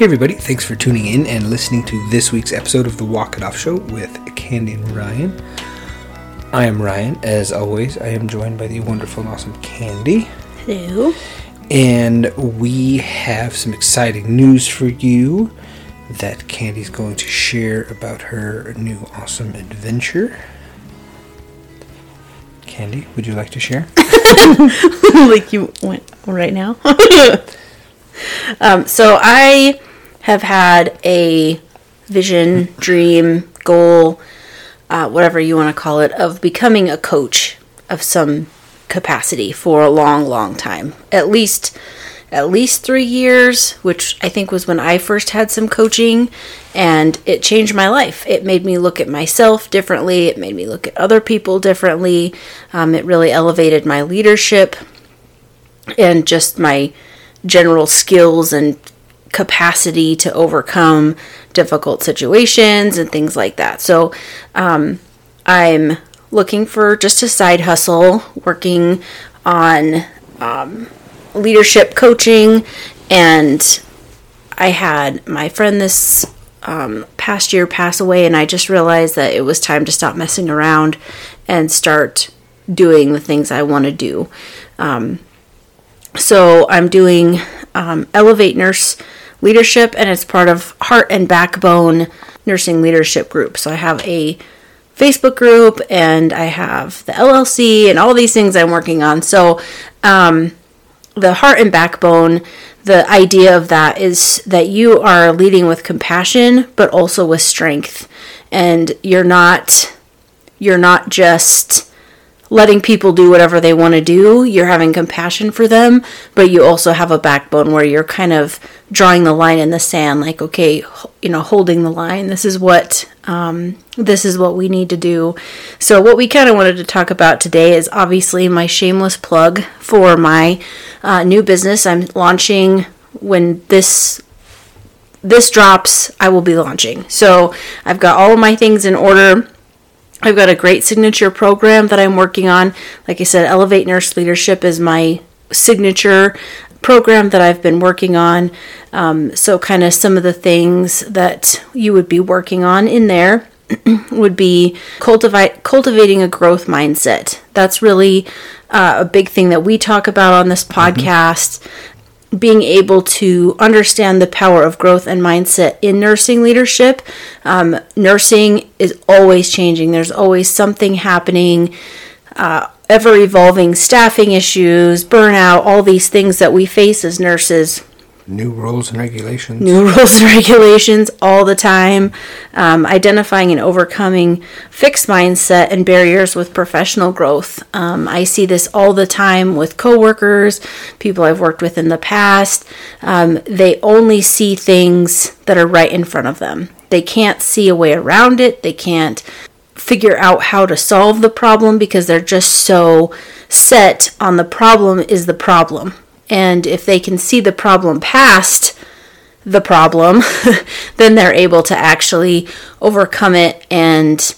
Hey, everybody, thanks for tuning in and listening to this week's episode of the Walk It Off Show with Candy and Ryan. I am Ryan, as always. I am joined by the wonderful and awesome Candy. Hello. And we have some exciting news for you that Candy's going to share about her new awesome adventure. Candy, would you like to share? like you went right now. um, so I have had a vision, dream, goal, uh, whatever you want to call it, of becoming a coach of some capacity for a long, long time. At least, at least three years, which I think was when I first had some coaching, and it changed my life. It made me look at myself differently. It made me look at other people differently. Um, it really elevated my leadership and just my general skills and capacity to overcome difficult situations and things like that. So um, I'm looking for just a side hustle, working on um, leadership coaching, and I had my friend this um, past year pass away, and I just realized that it was time to stop messing around and start doing the things I want to do. Um, so I'm doing um, Elevate Nurse Leadership, and it's part of Heart and Backbone Nursing Leadership Group. So I have a Facebook group, and I have the LLC, and all these things I'm working on. So um, the Heart and Backbone. The idea of that is that you are leading with compassion, but also with strength, and you're not you're not just letting people do whatever they want to do. You're having compassion for them, but you also have a backbone where you're kind of drawing the line in the sand, like, okay, you know, holding the line. This is what um, this is what we need to do. So, what we kind of wanted to talk about today is obviously my shameless plug for my uh, new business. I'm launching when this this drops. I will be launching. So, I've got all of my things in order I've got a great signature program that I'm working on. Like I said, Elevate Nurse Leadership is my signature program that I've been working on. Um, so, kind of some of the things that you would be working on in there would be cultivate cultivating a growth mindset. That's really uh, a big thing that we talk about on this podcast being able to understand the power of growth and mindset in nursing leadership. Um, nursing is always changing, there's always something happening. Uh, ever evolving staffing issues, burnout, all these things that we face as nurses New rules and regulations. new rules and regulations all the time, um, identifying and overcoming fixed mindset and barriers with professional growth. Um, I see this all the time with coworkers, people I've worked with in the past. Um, they only see things that are right in front of them. They can't see a way around it. They can't figure out how to solve the problem because they're just so set on the problem is the problem. And if they can see the problem past the problem, then they're able to actually overcome it and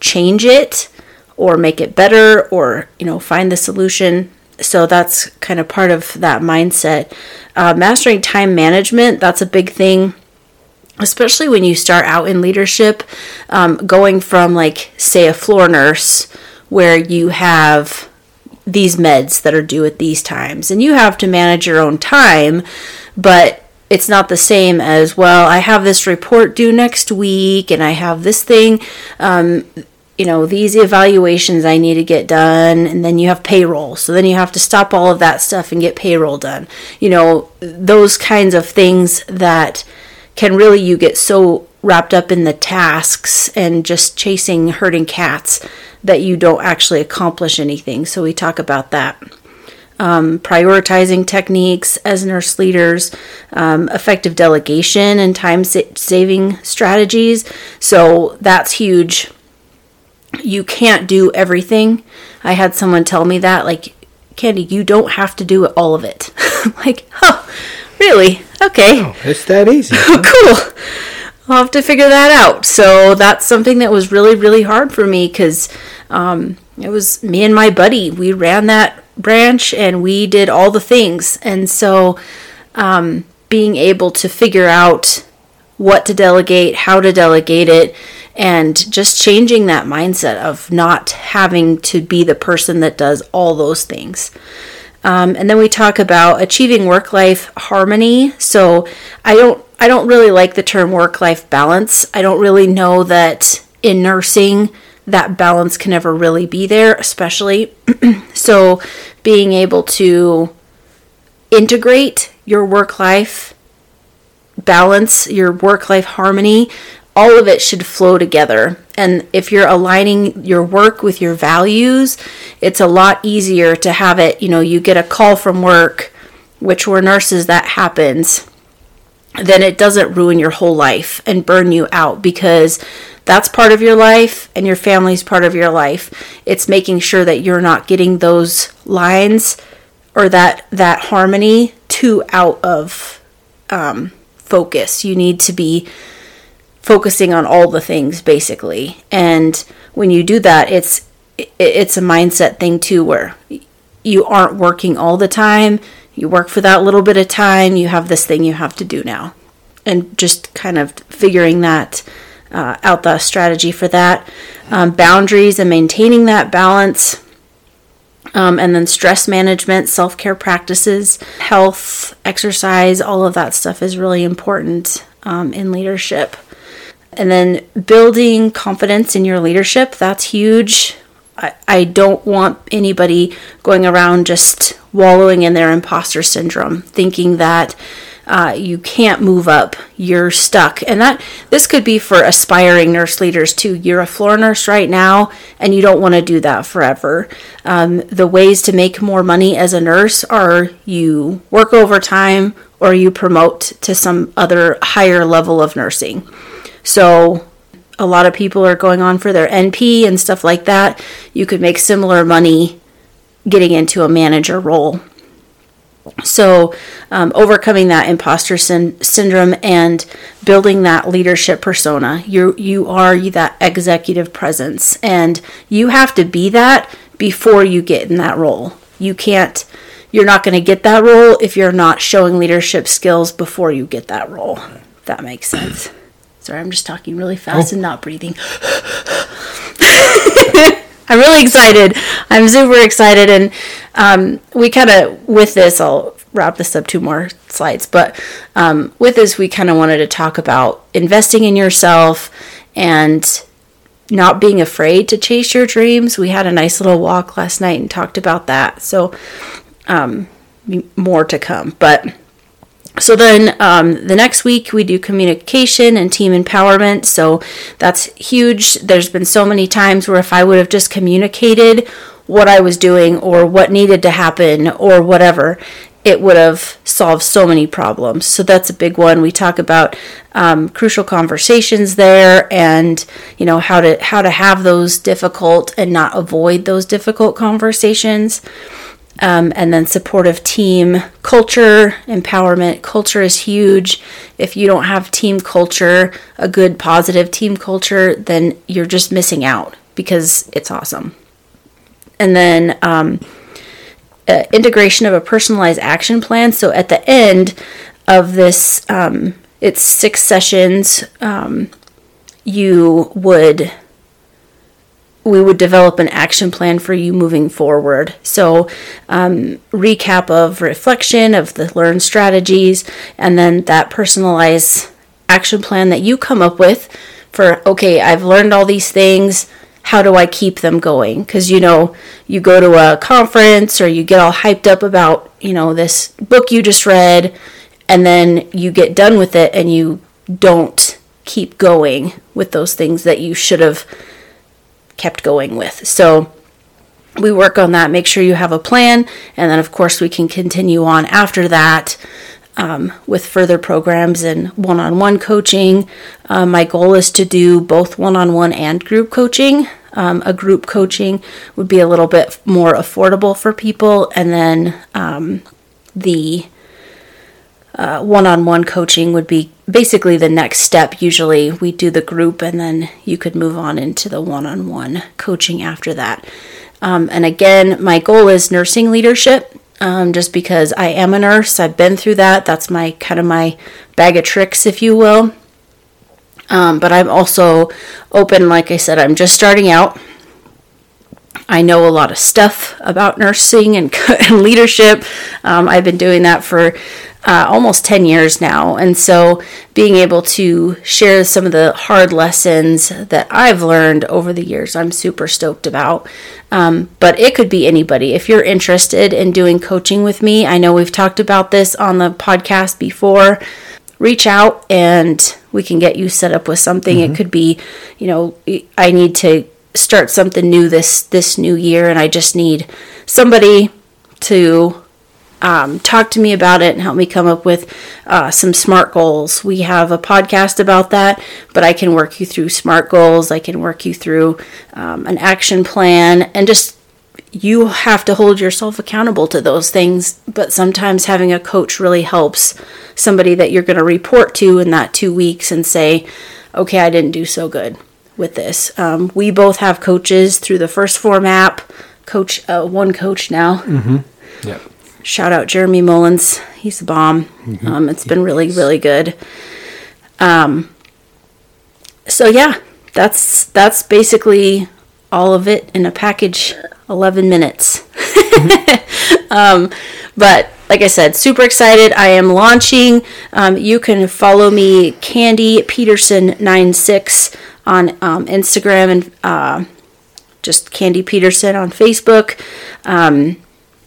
change it or make it better or, you know, find the solution. So that's kind of part of that mindset. Uh, mastering time management, that's a big thing especially when you start out in leadership, um, going from like say a floor nurse where you have these meds that are due at these times and you have to manage your own time, but it's not the same as well. I have this report due next week and I have this thing. Um, you know, these evaluations I need to get done, and then you have payroll. So then you have to stop all of that stuff and get payroll done. You know, those kinds of things that can really you get so wrapped up in the tasks and just chasing herding cats that you don't actually accomplish anything. So we talk about that. Um, prioritizing techniques as nurse leaders, um, effective delegation and time sa- saving strategies. So that's huge. You can't do everything. I had someone tell me that, like, Candy, you don't have to do all of it. like, oh, really? Okay. Oh, it's that easy. cool. I'll have to figure that out. So that's something that was really, really hard for me because um, it was me and my buddy. We ran that branch and we did all the things. And so um, being able to figure out what to delegate, how to delegate it, and just changing that mindset of not having to be the person that does all those things. Um, and then we talk about achieving work-life harmony. So I don't I don't really like the term work-life balance. I don't really know that in nursing that balance can ever really be there, especially so being able to integrate your work life balance, your work life harmony, all of it should flow together. And if you're aligning your work with your values, it's a lot easier to have it. You know, you get a call from work, which we're nurses, that happens, then it doesn't ruin your whole life and burn you out because that's part of your life and your family's part of your life. It's making sure that you're not getting those lines or that that harmony too out of um, focus. You need to be focusing on all the things basically. And when you do that, it's it's a mindset thing too where you aren't working all the time. You work for that little bit of time. You have this thing you have to do now. And just kind of figuring that uh, out the strategy for that. Um, boundaries and maintaining that balance. Um, and then stress management, self care practices, health, exercise, all of that stuff is really important um, in leadership. And then building confidence in your leadership, that's huge. I, I don't want anybody going around just wallowing in their imposter syndrome, thinking that uh, you can't move up, you're stuck. And that this could be for aspiring nurse leaders too. You're a floor nurse right now, and you don't want to do that forever. Um, the ways to make more money as a nurse are you work overtime or you promote to some other higher level of nursing. So a lot of people are going on for their NP and stuff like that. You could make similar money getting into a manager role. So, um, overcoming that imposter syn- syndrome and building that leadership persona. You you are that executive presence, and you have to be that before you get in that role. You can't. You're not going to get that role if you're not showing leadership skills before you get that role. If that makes sense. Sorry, I'm just talking really fast oh. and not breathing. I'm really excited. I'm super excited, and um, we kind of with this. I'll wrap this up two more slides, but um, with this, we kind of wanted to talk about investing in yourself and not being afraid to chase your dreams. We had a nice little walk last night and talked about that. So, um, more to come, but so then um, the next week we do communication and team empowerment. So that's huge. There's been so many times where if I would have just communicated what I was doing or what needed to happen or whatever, it would have solved so many problems. So that's a big one. We talk about um, crucial conversations there, and you know how to how to have those difficult and not avoid those difficult conversations. Um, and then supportive team culture, empowerment. Culture is huge. If you don't have team culture, a good positive team culture, then you're just missing out because it's awesome. And then um, uh, integration of a personalized action plan. So at the end of this, um, it's six sessions. Um, you would we would develop an action plan for you moving forward. So, um, recap of reflection of the learned strategies, and then that personalized action plan that you come up with for okay, I've learned all these things. How do I keep them going? Because you know, you go to a conference or you get all hyped up about you know this book you just read, and then you get done with it and you don't keep going with those things that you should have kept going with. So we work on that, make sure you have a plan, and then, of course, we can continue on after that. Um, with further programs and one on one coaching. Uh, my goal is to do both one on one and group coaching. Um, a group coaching would be a little bit more affordable for people, and then um, the one on one coaching would be basically the next step. Usually we do the group and then you could move on into the one on one coaching after that. Um, and again, my goal is nursing leadership. um, just because I am a nurse. I've been through that. That's my kind of my bag of tricks, if you will. Um, but I'm also open, like I said, I'm just starting out. I know a lot of stuff about nursing and, and leadership. Um, I've been doing that for uh, almost 10 years now. And so being able to share some of the hard lessons that I've learned over the years, I'm super stoked about. Um, but it could be anybody. If you're interested in doing coaching with me, I know we've talked about this on the podcast before. Reach out and we can get you set up with something. Mm-hmm. It could be, you know, I need to start something new this this new year and I just need somebody to um, talk to me about it and help me come up with uh, some smart goals. We have a podcast about that, but I can work you through smart goals. I can work you through um, an action plan and just you have to hold yourself accountable to those things. But sometimes having a coach really helps somebody that you're going to report to in that two weeks and say, okay, I didn't do so good with this. Um, we both have coaches through the 1st Phorm app. Coach, uh, one coach now. Mm-hmm. Yep. Shout out Jeremy Mullins. He's a bomb. Mm-hmm. Um, it's been really, really good. Um, so yeah, that's that's basically all of it in a package. Eleven minutes. Mm-hmm. um, but like I said, super excited. I am launching. Um, you can follow me, Candy Pedersen 96 on um, Instagram and uh, just Candy Pedersen on Facebook. Um,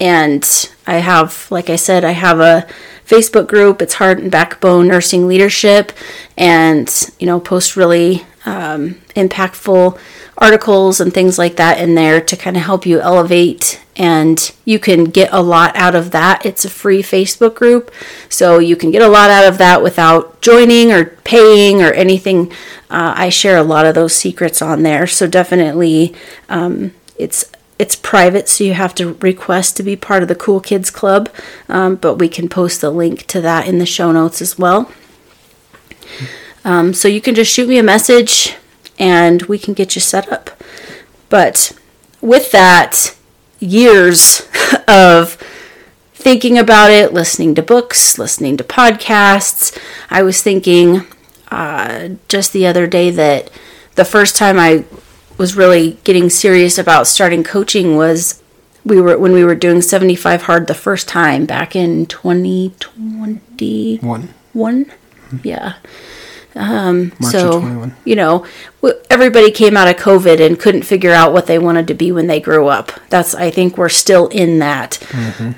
and I have, like I said, I have a Facebook group. It's Heart and Backbone Nursing Leadership, and you know, post really um, impactful articles and things like that in there to kind of help you elevate. And you can get a lot out of that. It's a free Facebook group, so you can get a lot out of that without joining or paying or anything. Uh, I share a lot of those secrets on there, so definitely um, it's it's private, so you have to request to be part of the Cool Kids Club, um, but we can post the link to that in the show notes as well. Um, so you can just shoot me a message and we can get you set up. But with that, years of thinking about it, listening to books, listening to podcasts, I was thinking uh, just the other day that the first time I was really getting serious about starting coaching was we were when we were doing 75 hard the first time back in 2021 one, one? Mm-hmm. yeah um, so you know everybody came out of covid and couldn't figure out what they wanted to be when they grew up. That's i think we're still in that. Mm-hmm.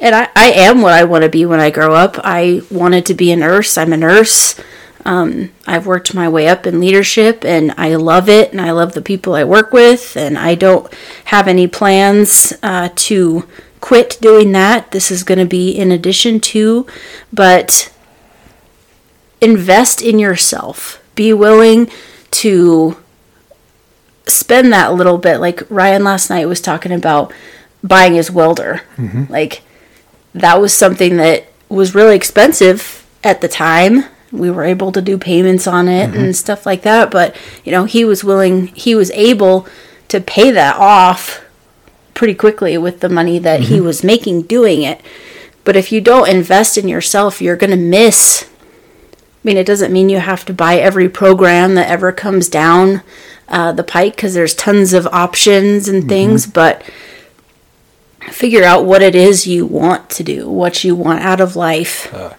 and I, I am what i want to be when i grow up. I wanted to be a nurse. I'm a nurse. Um, I've worked my way up in leadership and I love it and I love the people I work with and I don't have any plans uh, to quit doing that. This is going to be in addition to, but invest in yourself. Be willing to spend that little bit. Like Ryan last night was talking about buying his welder. Mm-hmm. Like that was something that was really expensive at the time we were able to do payments on it mm-hmm. and stuff like that but you know he was willing he was able to pay that off pretty quickly with the money that mm-hmm. he was making doing it but if you don't invest in yourself you're going to miss mean it doesn't mean you have to buy every program that ever comes down uh, the pike because there's tons of options and mm-hmm. things mm-hmm. but figure out what it is you want to do what you want out of life uh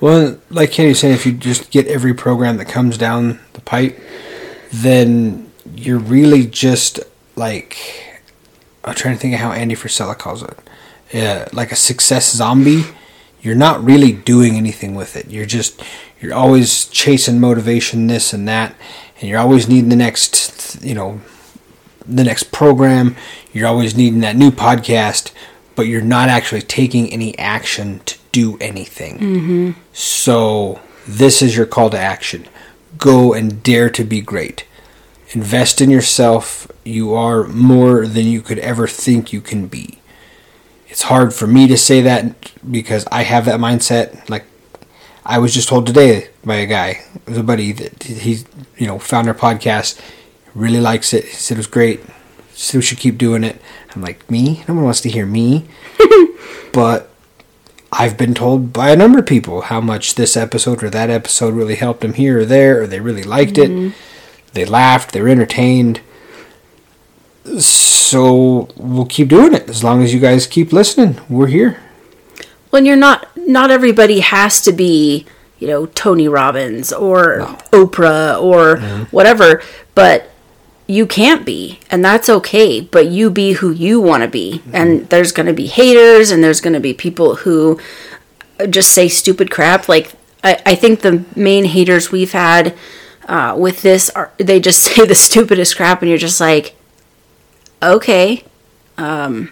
well, like Kenny said, if you just get every program that comes down the pipe, then you're really just like I'm trying to think of how Andy Frisella calls it, uh, like a success zombie. You're not really doing anything with it. You're just you're always chasing motivation, this and that, and you're always needing the next, you know, the next program. You're always needing that new podcast, but you're not actually taking any action to do anything. Mm-hmm. So, this is your call to action. Go and dare to be great. Invest in yourself. You are more than you could ever think you can be. It's hard for me to say that because I have that mindset. Like, I was just told today by a guy, it was a buddy that he, you know, found our podcast, really likes it. He said it was great. Said we should keep doing it. I'm like, me? No one wants to hear me. but I've been told by a number of people how much this episode or that episode really helped them here or there, or they really liked it. Mm-hmm. They laughed, they were entertained. So we'll keep doing it as long as you guys keep listening. We're here. when you're not not everybody has to be you know tony robbins or oprah or whatever but you can't be and that's okay but you be who you want to be and there's going to be haters and there's going to be people who just say stupid crap. Like i, I think the main haters we've had uh, with this are they just say the stupidest crap and you're just like okay um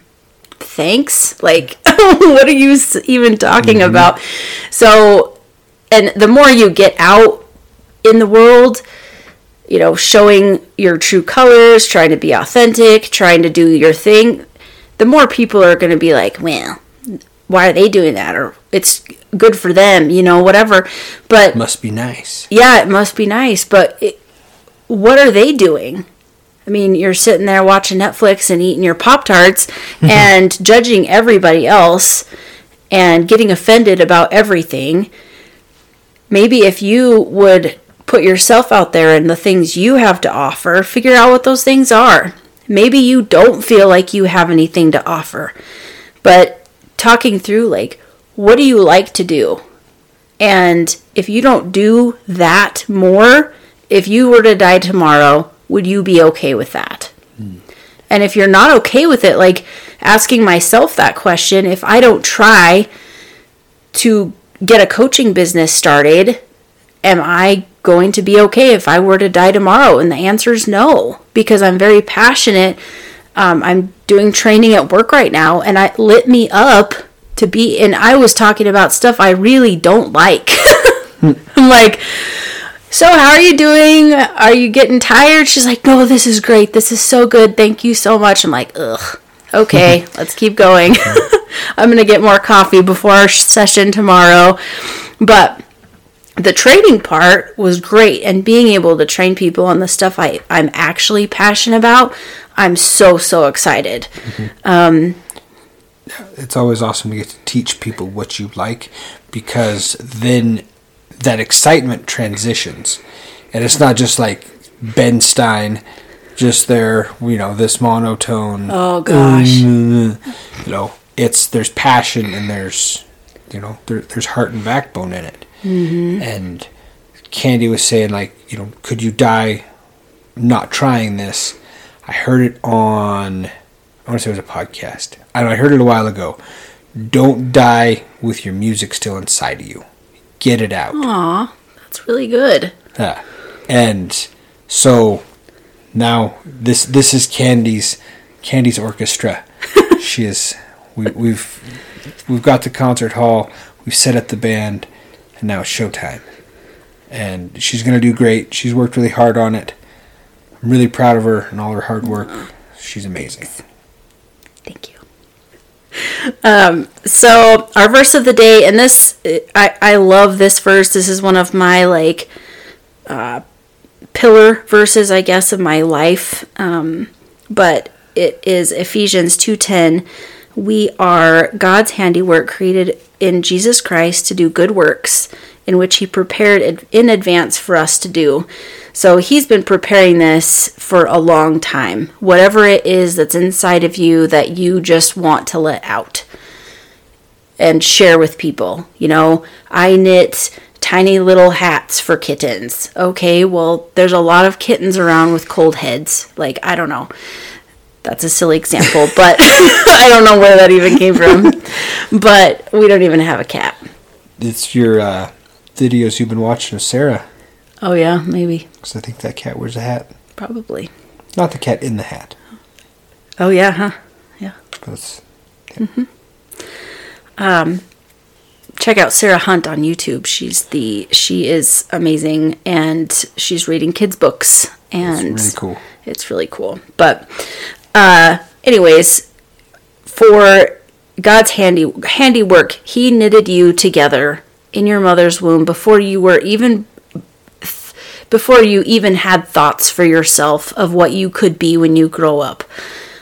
thanks. Like what are you even talking mm-hmm. about so and the more you get out in the world you know showing your true colors trying to be authentic trying to do your thing the more people are going to be like well why are they doing that or it's good for them you know whatever but Must be nice. yeah, it must be nice, but it, what are they doing? I mean, you're sitting there watching Netflix and eating your Pop Tarts mm-hmm. and judging everybody else and getting offended about everything. Maybe if you would put yourself out there and the things you have to offer, figure out what those things are. Maybe you don't feel like you have anything to offer, but talking through, like, what do you like to do? And if you don't do that more, if you were to die tomorrow, would you be okay with that? And if you're not okay with it, like asking myself that question, if I don't try to get a coaching business started, am I going to be okay if I were to die tomorrow? And the answer is no, because I'm very passionate. Um, I'm doing training at work right now, and it lit me up to be. And I was talking about stuff I really don't like. I'm like, so how are you doing? Are you getting tired? She's like, no, this is great. This is so good. Thank you so much. I'm like, ugh. Okay, let's keep going. I'm gonna get more coffee before our session tomorrow. But the training part was great and being able to train people on the stuff I, I'm actually passionate about, I'm so, so excited. Mm-hmm. Um, it's always awesome to get to teach people what you like because then that excitement transitions and it's not just like ben stein just there you know this monotone Oh, gosh. you know it's there's passion and there's you know there, there's heart and backbone in it mm-hmm. and candy was saying like you know could you die not trying this i heard it on I want to say it was a podcast. I know I heard it a while ago. Don't die with your music still inside of you. Get it out. Aw, that's really good. Yeah. And so now this this is Candy's Candy's orchestra. she is we, we've we've got the concert hall. We've set up the band, and now it's showtime. And she's gonna do great. She's worked really hard on it. I'm really proud of her and all her hard work. She's amazing. Thank you. Um, so our verse of the day, and this I I love this verse. This is one of my like uh, pillar verses, I guess, of my life. Um, but it is Ephesians two ten. We are God's handiwork, created in Jesus Christ to do good works, in which He prepared in advance for us to do. So He's been preparing this for a long time. Whatever it is that's inside of you that you just want to let out and share with people. You know, I knit tiny little hats for kittens. Okay, well, there's a lot of kittens around with cold heads. Like, I don't know. That's a silly example, but I don't know where that even came from. But we don't even have a cat. It's your uh, videos you've been watching of Sarah. Oh, yeah, maybe. Because I think that cat wears a hat. Probably. Not the cat in the hat. Oh, yeah, huh? Yeah. But it's, check out Sarah Hunt on YouTube. She's the she is amazing and she's reading kids books and It's really cool. It's really cool. But uh anyways, for God's handy handiwork, he knitted you together in your mother's womb before you were even before you even had thoughts for yourself of what you could be when you grow up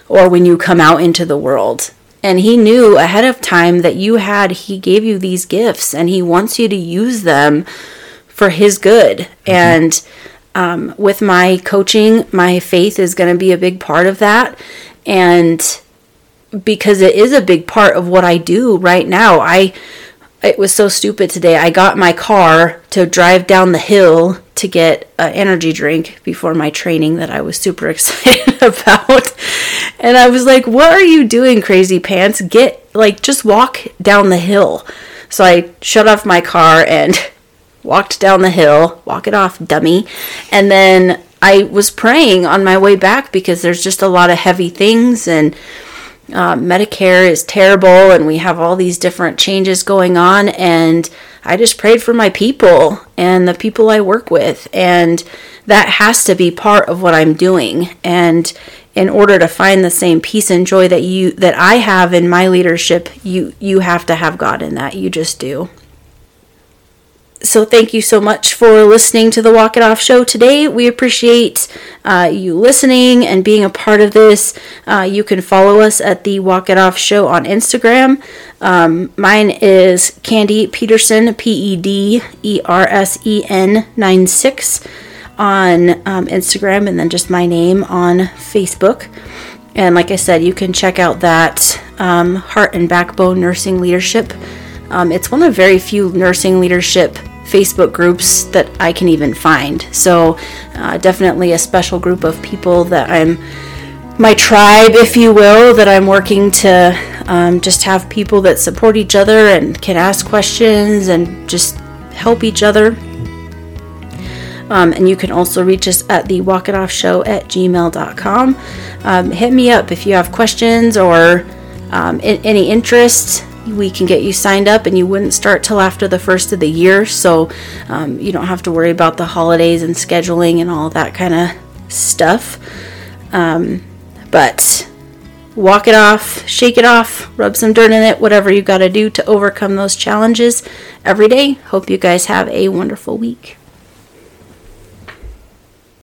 or when you come out into the world. And he knew ahead of time that you had, he gave you these gifts and he wants you to use them for his good. Mm-hmm. And um, with my coaching, my faith is going to be a big part of that. And because it is a big part of what I do right now, I it was so stupid today. I got my car to drive down the hill to get an energy drink before my training that I was super excited about. And I was like, "What are you doing, crazy pants? Get like just walk down the hill." So I shut off my car and walked down the hill, walk it off, dummy. And then I was praying on my way back because there's just a lot of heavy things and uh, Medicare is terrible and we have all these different changes going on. And I just prayed for my people and the people I work with. And that has to be part of what I'm doing. And in order to find the same peace and joy that you that I have in my leadership, you you have to have God in that. You just do. So, thank you so much for listening to the Walk It Off show today. We appreciate uh, you listening and being a part of this. Uh, you can follow us at the Walk It Off show on Instagram. Um, mine is Candy Pedersen, P E D E R S E N 96 on um, Instagram, and then just my name on Facebook. And like I said, you can check out that um, Heart and Backbone Nursing Leadership. Um, it's one of very few nursing leadership Facebook groups that I can even find. So, uh, definitely a special group of people that I'm my tribe, if you will, that I'm working to um, just have people that support each other and can ask questions and just help each other. Um, and you can also reach us at the walk it off show at gmail.com. Um, hit me up if you have questions or um, any interest we can get you signed up and you wouldn't start till after the first of the year. So um, you don't have to worry about the holidays and scheduling and all that kind of stuff. Um, but walk it off shake it off rub some dirt in it whatever you got to do to overcome those challenges every day. Hope you guys have a wonderful week